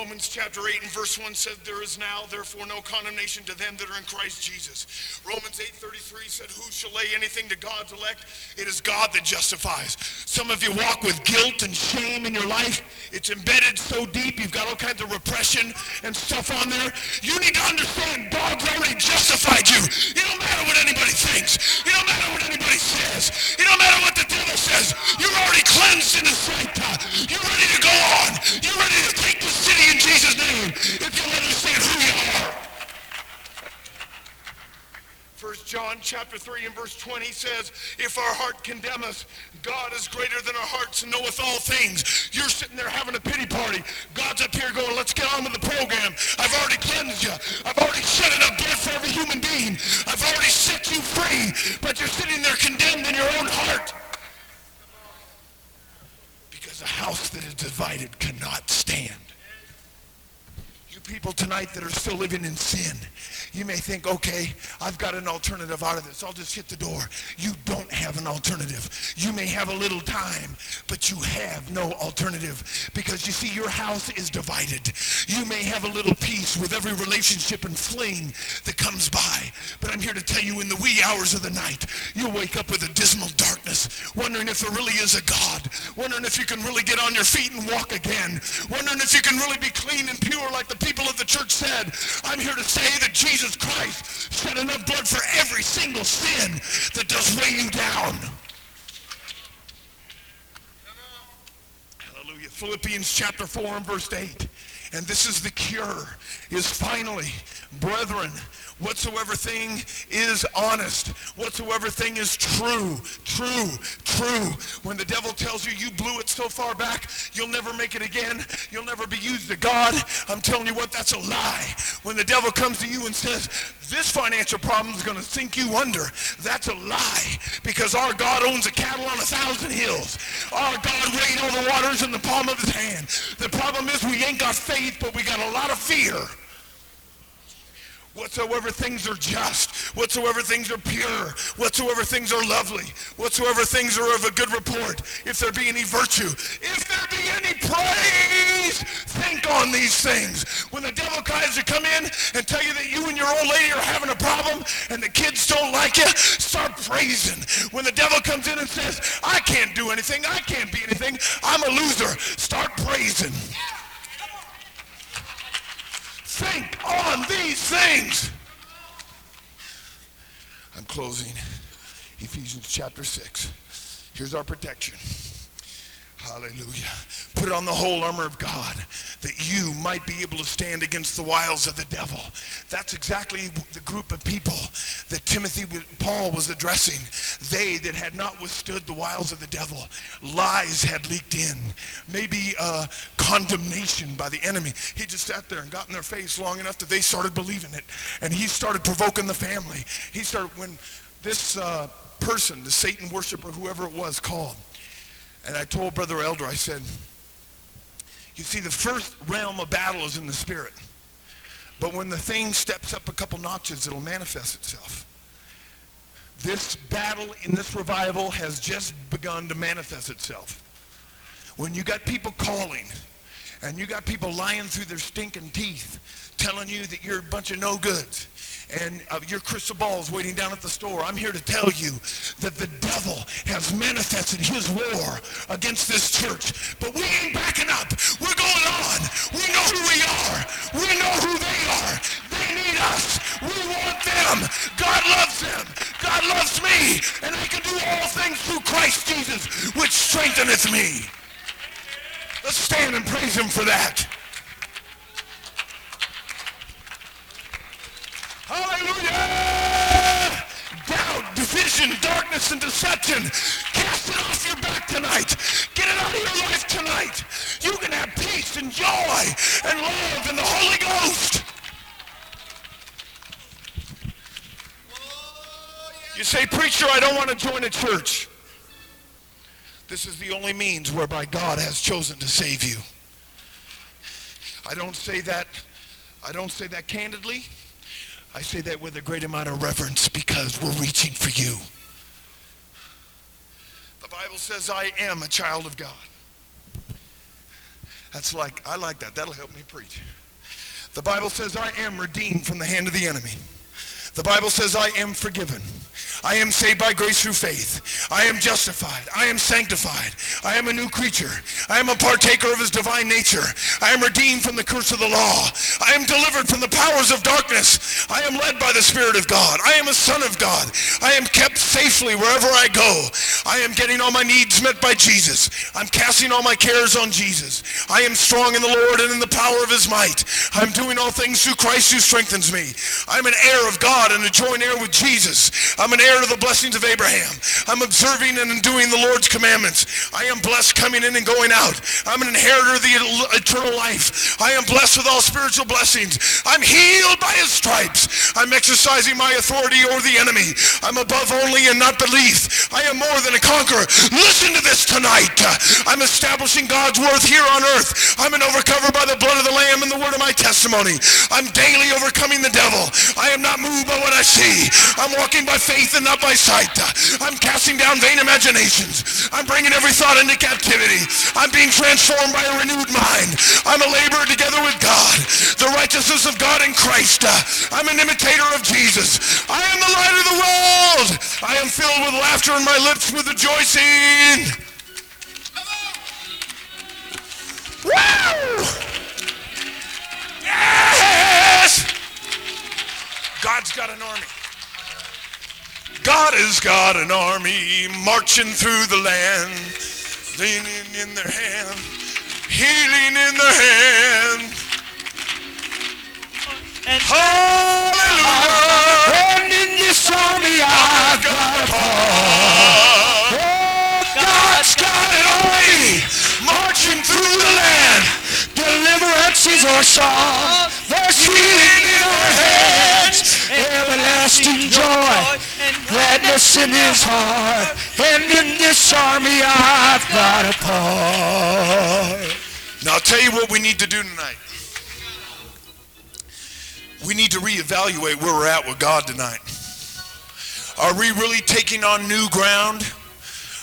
Romans chapter 8 and verse 1 said, There is now therefore no condemnation to them that are in Christ Jesus. Romans 8.33 said, Who shall lay anything to God's elect? It is God that justifies. Some of you walk with guilt and shame in your life. It's embedded so deep, you've got all kinds of repression and stuff on there. You need to understand God's already justified you. It don't matter what anybody thinks. It don't matter what anybody says. It don't matter what the devil says. You're already cleansed in his sight. You're ready to go on. You're ready to take the in Jesus' name if you'll understand who you are. First John chapter 3 and verse 20 says, If our heart condemn us, God is greater than our hearts and knoweth all things. You're sitting there having a pity party. God's up here going, let's get on with the program. I've already cleansed you. I've already shed enough blood for every human being. I've already set you free. But you're sitting there condemned in your own heart. Because a house that is divided cannot stand people tonight that are still living in sin, you may think, okay, I've got an alternative out of this. I'll just hit the door. You don't have an alternative. You may have a little time, but you have no alternative because you see, your house is divided. You may have a little peace with every relationship and fling that comes by, but I'm here to tell you in the wee hours of the night, you'll wake up with a dismal darkness, wondering if there really is a God, wondering if you can really get on your feet and walk again, wondering if you can really be clean and pure like the people of the church said. I'm here to say that Jesus Christ shed enough blood for every single sin that does weigh you down. Hallelujah. Philippians chapter 4 and verse 8. And this is the cure, is finally, brethren, whatsoever thing is honest, whatsoever thing is true, true, true. When the devil tells you you blew it so far back, you'll never make it again, you'll never be used to God, I'm telling you what, that's a lie. When the devil comes to you and says, this financial problem is going to sink you under, that's a lie. Because our God owns a cattle on a thousand hills. Our God all the waters in the palm of his hand. The problem is we ain't got faith, but we got a lot of fear. Whatsoever things are just, whatsoever things are pure, whatsoever things are lovely, whatsoever things are of a good report, if there be any virtue, if there be any praise, think on these things. When the devil tries to come in and tell you that you and your old lady are having a problem and the kids don't like you, start praising. When the devil comes in and says, I can't do anything, I can't be anything, I'm a loser, start praising. Think on these things. I'm closing. Ephesians chapter 6. Here's our protection. Hallelujah. Put on the whole armor of God that you might be able to stand against the wiles of the devil. That's exactly the group of people that Timothy, Paul was addressing. They that had not withstood the wiles of the devil. Lies had leaked in. Maybe uh, condemnation by the enemy. He just sat there and got in their face long enough that they started believing it. And he started provoking the family. He started, when this uh, person, the Satan worshiper, whoever it was, called, and I told Brother Elder, I said, you see, the first realm of battle is in the spirit. But when the thing steps up a couple notches, it'll manifest itself. This battle in this revival has just begun to manifest itself. When you got people calling, and you got people lying through their stinking teeth, telling you that you're a bunch of no goods, and uh, your crystal ball is waiting down at the store. I'm here to tell you that the devil has manifested his war against this church. But we ain't backing up. We're going on. We know who we are. We know who they are. They need us. We want them. God loves them. God loves me. And I can do all things through Christ Jesus, which strengtheneth me. Let's stand and praise him for that. Hallelujah! Doubt, division, darkness, and deception. Cast it off your back tonight. Get it out of your life tonight. You can have peace and joy and love in the Holy Ghost. You say, preacher, I don't want to join a church. This is the only means whereby God has chosen to save you. I don't say that, I don't say that candidly. I say that with a great amount of reverence because we're reaching for you. The Bible says I am a child of God. That's like, I like that. That'll help me preach. The Bible says I am redeemed from the hand of the enemy. The Bible says I am forgiven. I am saved by grace through faith. I am justified. I am sanctified. I am a new creature. I am a partaker of his divine nature. I am redeemed from the curse of the law. I am delivered from the powers of darkness. I am led by the Spirit of God. I am a son of God. I am kept safely wherever I go. I am getting all my needs met by Jesus. I'm casting all my cares on Jesus. I am strong in the Lord and in the power of his might. I'm doing all things through Christ who strengthens me. I'm an heir of God and a joint heir with Jesus. I'm an heir to the blessings of Abraham. I'm observing and doing the Lord's commandments. I am blessed coming in and going out. I'm an inheritor of the eternal life. I am blessed with all spiritual blessings. I'm healed by his stripes. I'm exercising my authority over the enemy. I'm above only and not beneath. I am more than a conqueror. Listen to this tonight. I'm establishing God's worth here on earth. I'm an overcomer by the blood of the Lamb and the word of my testimony. I'm daily overcoming the devil. I am not moved by what I see. I'm walking by faith and not by sight. I'm casting down vain imaginations. I'm bringing every thought into captivity. I'm being transformed by a renewed mind. I'm a laborer together with God. The righteousness of God in Christ. I'm an imitator of Jesus. I am the light of the world. I am filled with laughter and my lips with rejoicing. Woo! Yes! God's got an army. God has got an army marching through the land, leaning in their hand, healing in their hand. And Hallelujah! And in this army I've got a part. Oh, God's got an army marching through the land. Deliverance is our song. Oh, There's healing in our heads. Everlasting joy and gladness in his heart. And in this army I've got a part. Now I'll tell you what we need to do tonight. we need to reevaluate where we're at with God tonight. Are we really taking on new ground?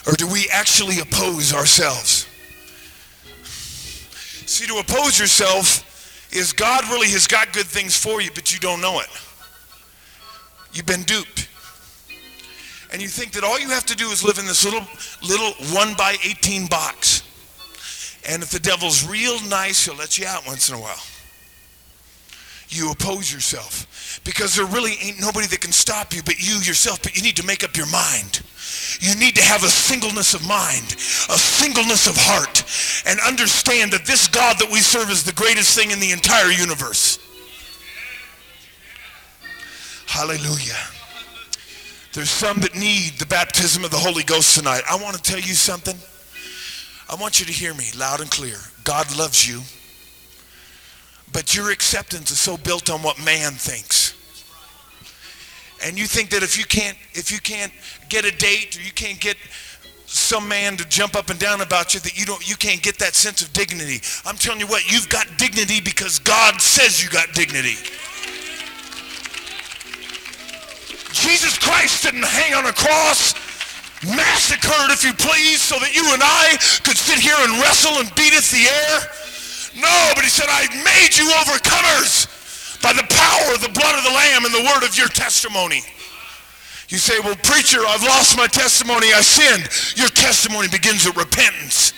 Or do we actually oppose ourselves? See, to oppose yourself is God really has got good things for you, but you don't know it. You've been duped. And you think that all you have to do is live in this little, little 1 by 18 box. And if the devil's real nice, he'll let you out once in a while. You oppose yourself because there really ain't nobody that can stop you but you yourself, but you need to make up your mind. You need to have a singleness of mind, a singleness of heart, and understand that this God that we serve is the greatest thing in the entire universe. Hallelujah. There's some that need the baptism of the Holy Ghost tonight. I want to tell you something. I want you to hear me loud and clear. God loves you. But your acceptance is so built on what man thinks. And you think that if you can't if you can't get a date or you can't get some man to jump up and down about you that you don't you can't get that sense of dignity. I'm telling you what, you've got dignity because God says you got dignity. Jesus Christ didn't hang on a cross massacred, if you please, so that you and I could sit here and wrestle and beat at the air. No, but he said, I made you overcomers by the power of the blood of the Lamb and the word of your testimony. You say, well, preacher, I've lost my testimony. I sinned. Your testimony begins with repentance.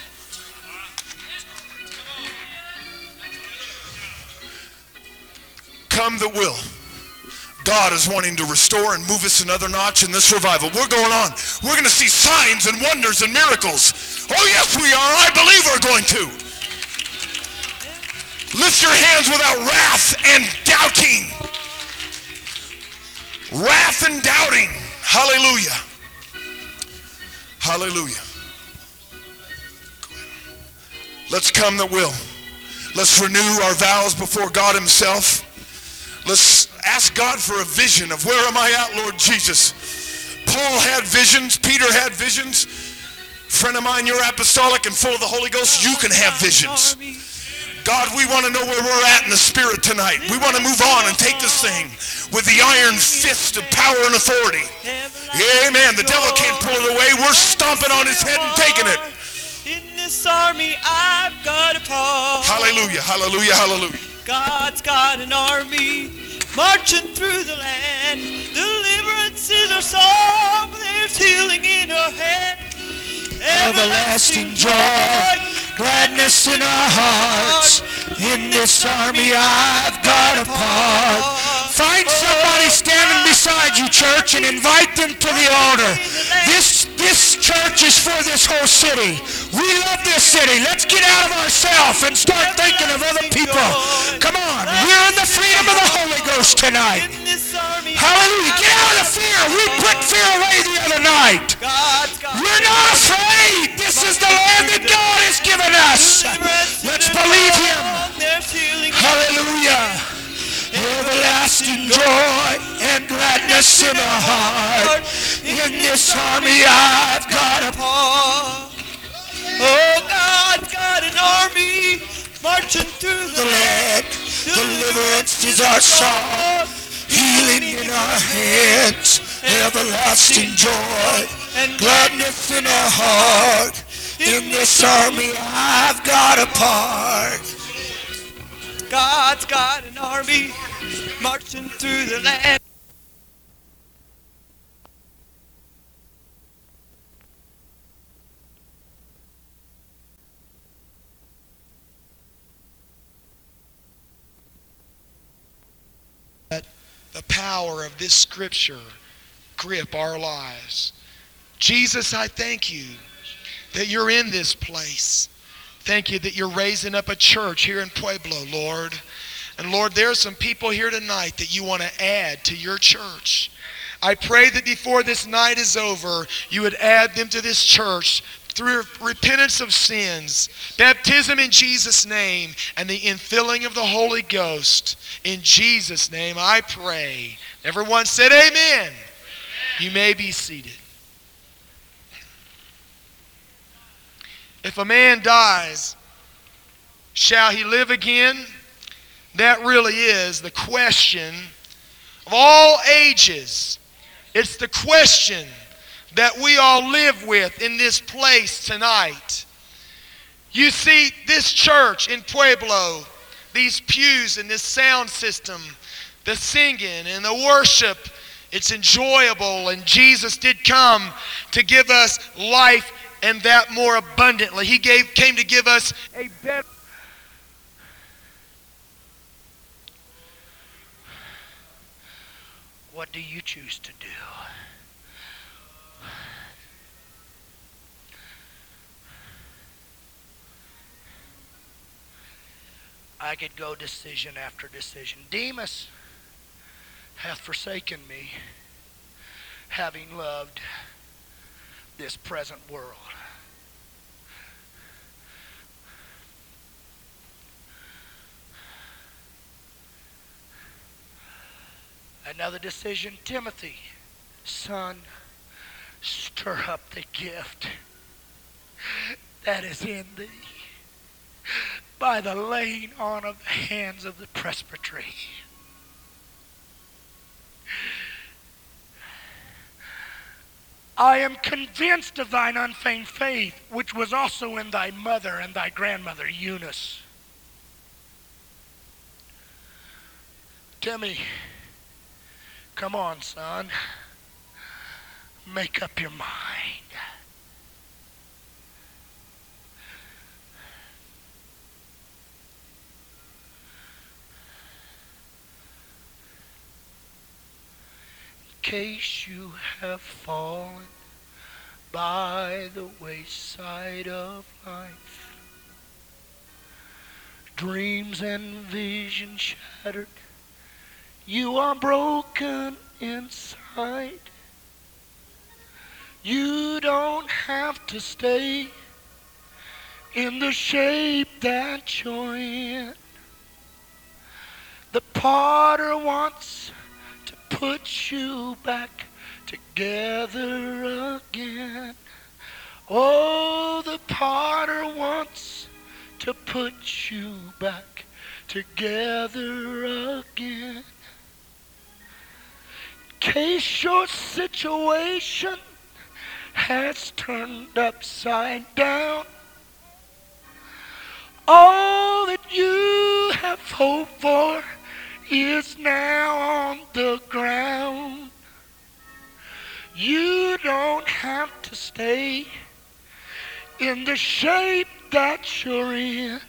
Come the will. God is wanting to restore and move us another notch in this revival. We're going on. We're going to see signs and wonders and miracles. Oh, yes, we are. I believe we're going to. Lift your hands without wrath and doubting. Wrath and doubting. Hallelujah. Hallelujah. Let's come that will. Let's renew our vows before God himself. Let's ask God for a vision of where am I at, Lord Jesus. Paul had visions. Peter had visions. Friend of mine, you're apostolic and full of the Holy Ghost. You can have visions. God, we want to know where we're at in the Spirit tonight. We want to move on and take this thing with the iron fist of power and authority. Amen. The devil can't pull it away. We're stomping on his head and taking it. In this army, I've got a part. Hallelujah, hallelujah, hallelujah. God's got an army marching through the land. Deliverance is our song. There's healing in our head. Everlasting joy, gladness in our hearts. In this army I've got a part. Find somebody standing beside you, church, and invite them to the altar. This this church is for this whole city. We love this city. Let's get out of ourselves and start thinking of other people. Come on, we're in the freedom of the Holy Ghost tonight. Hallelujah. Get out of the fear. We put fear away the other night. We're not afraid. This is the land that God has given us. Let's believe Him. Hallelujah. Everlasting joy and gladness in our heart. In this army I've got a part. Oh, God's got an army marching through the land. Deliverance is our song. Healing in our hands. Everlasting joy and gladness in our heart. In this army I've got a part. God's got an army marching through the land. Let the power of this scripture grip our lives. Jesus, I thank you that you're in this place. Thank you that you're raising up a church here in Pueblo, Lord. And Lord, there are some people here tonight that you want to add to your church. I pray that before this night is over, you would add them to this church through repentance of sins, baptism in Jesus' name, and the infilling of the Holy Ghost. In Jesus' name I pray. Everyone said amen. You may be seated. If a man dies, shall he live again? That really is the question of all ages. It's the question that we all live with in this place tonight. You see, this church in Pueblo, these pews and this sound system, the singing and the worship, it's enjoyable. And Jesus did come to give us life and that more abundantly. He gave, came to give us a better. What do you choose to do? I could go decision after decision. Demas hath forsaken me, having loved this present world. Another decision, Timothy, son, stir up the gift that is in thee by the laying on of the hands of the presbytery. I am convinced of thine unfeigned faith, which was also in thy mother and thy grandmother Eunice. Timmy, come on, son. Make up your mind. case you have fallen by the wayside of life. Dreams and visions shattered, you are broken inside. You don't have to stay in the shape that you're in. The potter wants to put you back together again. Oh, the potter wants to put you back together again. Case your situation has turned upside down. All that you have hoped for is now on the ground. You don't have to stay in the shape that you're in.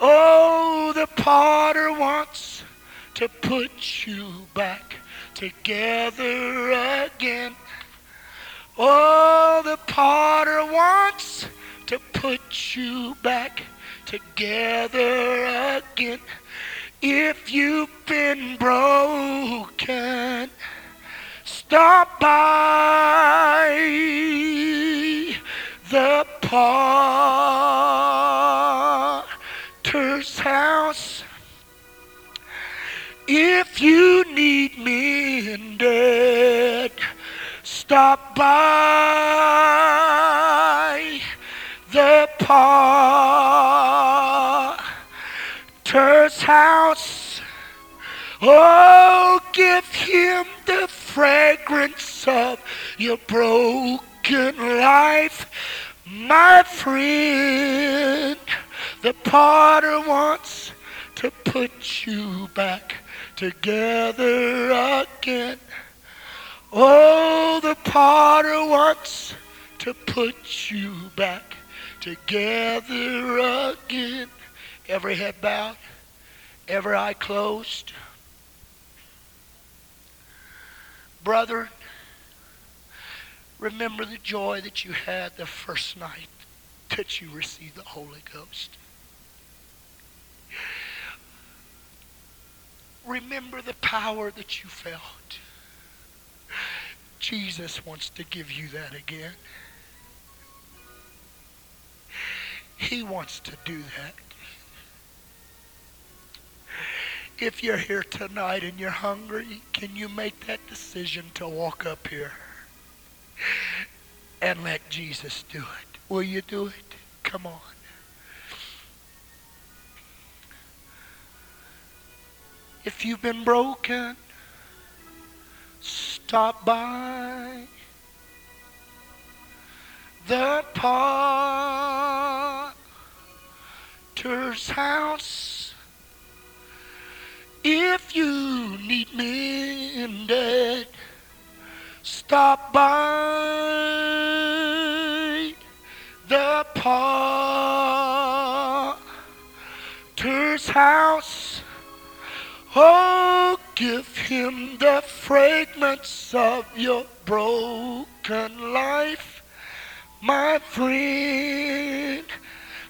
Oh, the potter wants to put you back together again. Oh, the potter wants to put you back together again. If you've been broken, stop by the potter's stop by the potter's house. Oh, give him the fragrance of your broken life, my friend. The potter wants to put you back together again. Oh, the potter wants to put you back together again. Every head bowed, every eye closed. Brother, remember the joy that you had the first night that you received the Holy Ghost. Remember the power that you felt. Jesus wants to give you that again. He wants to do that. If you're here tonight and you're hungry, can you make that decision to walk up here and let Jesus do it? Will you do it? Come on. If you've been broken, stop by the potter's house. If you need mended, stop by the potter's house. Oh, give him the fragments of your broken life, my friend.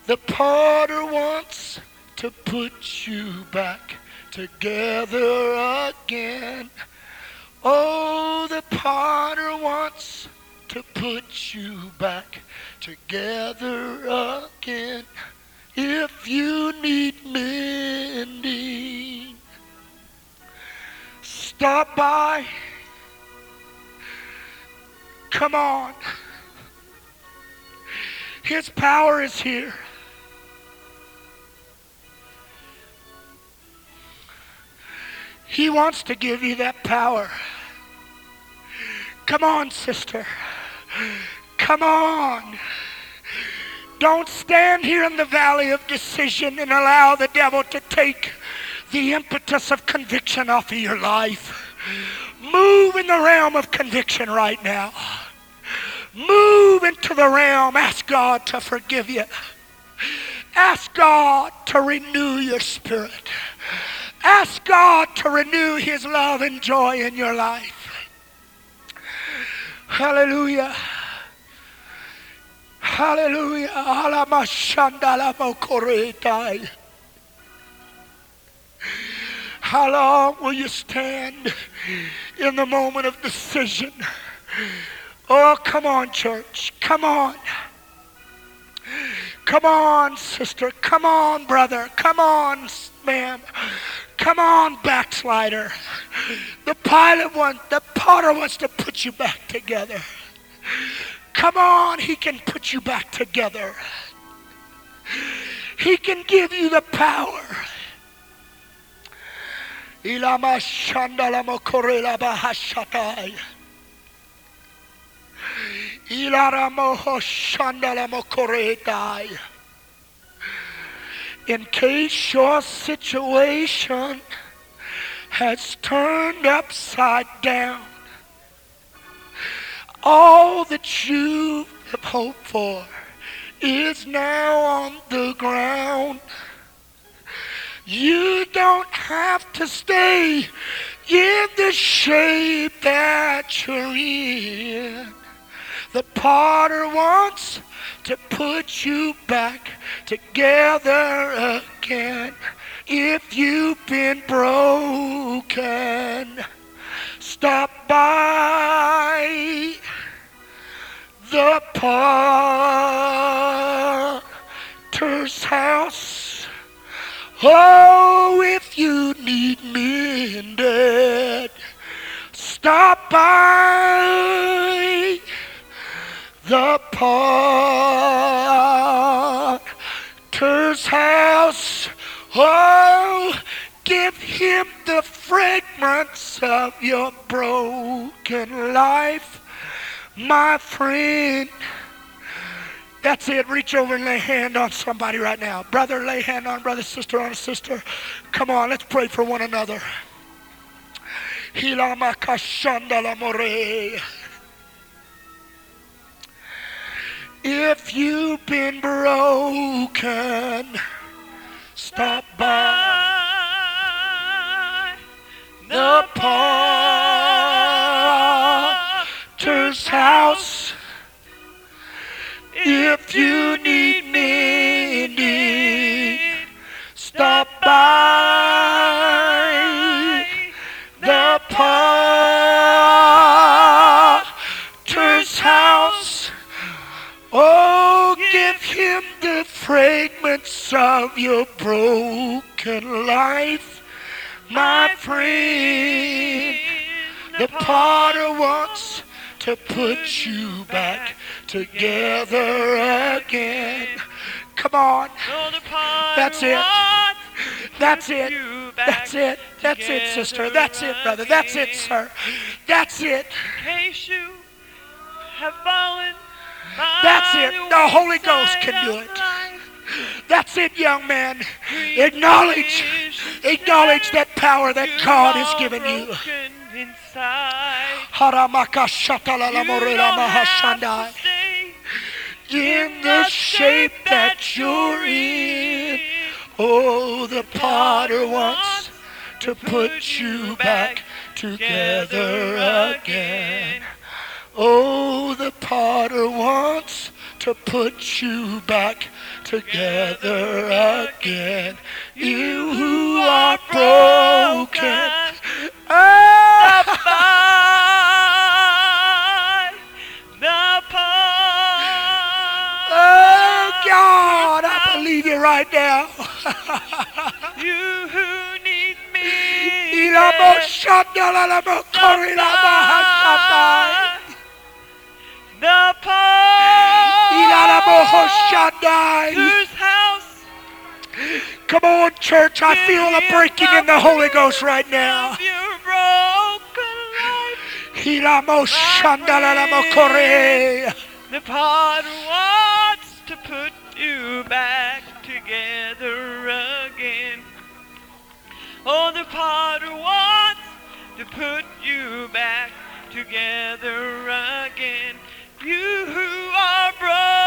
The potter wants to put you back together again. Oh, the potter wants to put you back together again. If you need mending, stop by. Come on. His power is here. He wants to give you that power. Come on, sister. Come on. Don't stand here in the valley of decision and allow the devil to take the impetus of conviction off of your life. Move in the realm of conviction right now. Move into the realm. Ask God to forgive you. Ask God to renew your spirit. Ask God to renew his love and joy in your life. Hallelujah. Hallelujah. How long will you stand in the moment of decision? Oh, come on, church. Come on. Come on, sister. Come on, brother. Come on, ma'am. Come on, backslider. The pilot wants, the potter wants to put you back together. Come on, he can put you back together. He can give you the power. Ilama shandalamo shandalamo. In case your situation has turned upside down, all that you have hoped for is now on the ground. You don't have to stay in the shape that you're in. The potter wants to put you back together again. If you've been broken, stop by the potter's house. Oh, if you need me mended, stop by the potter's house. Oh, give him the fragments of your broken life, my friend. That's it. Reach over and lay hand on somebody right now. Brother, lay hand on brother, sister on a sister. Come on, let's pray for one another. Hilama kashandala more. If you've been broken, stop by the potter's house. You need mending, stop by the potter's house. Oh, give him the fragments of your broken life, my friend. The potter wants to put you back together again. Come on. So the potter That's it. That's it. That's it. That's it, sister. That's it, brother. That's it, sir. That's it. In case you have fallen. That's it. The Holy Ghost can do it. That's it, young man. Acknowledge, acknowledge that power that God has given you. Inside. Haramaka You shatalala don't morela have mahashandai. to stay In the shape that you're in. Oh, the potter wants to put you back together again. Oh, the potter wants to put you back together again. You who are broken. Ah! Oh, God, I believe you right now. You who need me. Ilamo shandalalamo korilama hashatai. The hoshandai. Whose house Come on, church. I feel a breaking in the Holy Ghost right now. The potter wants to put you back together again. Oh, the potter wants to put you back together again. You who are broken,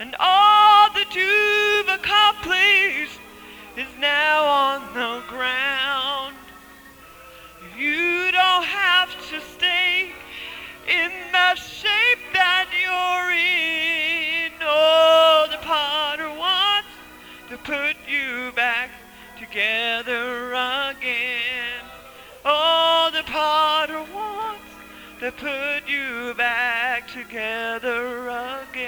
and all the you've accomplished is now on the ground. You don't have to stay in the shape that you're in. Oh, the potter wants to put you back together again. Oh, the potter wants to put you back together again.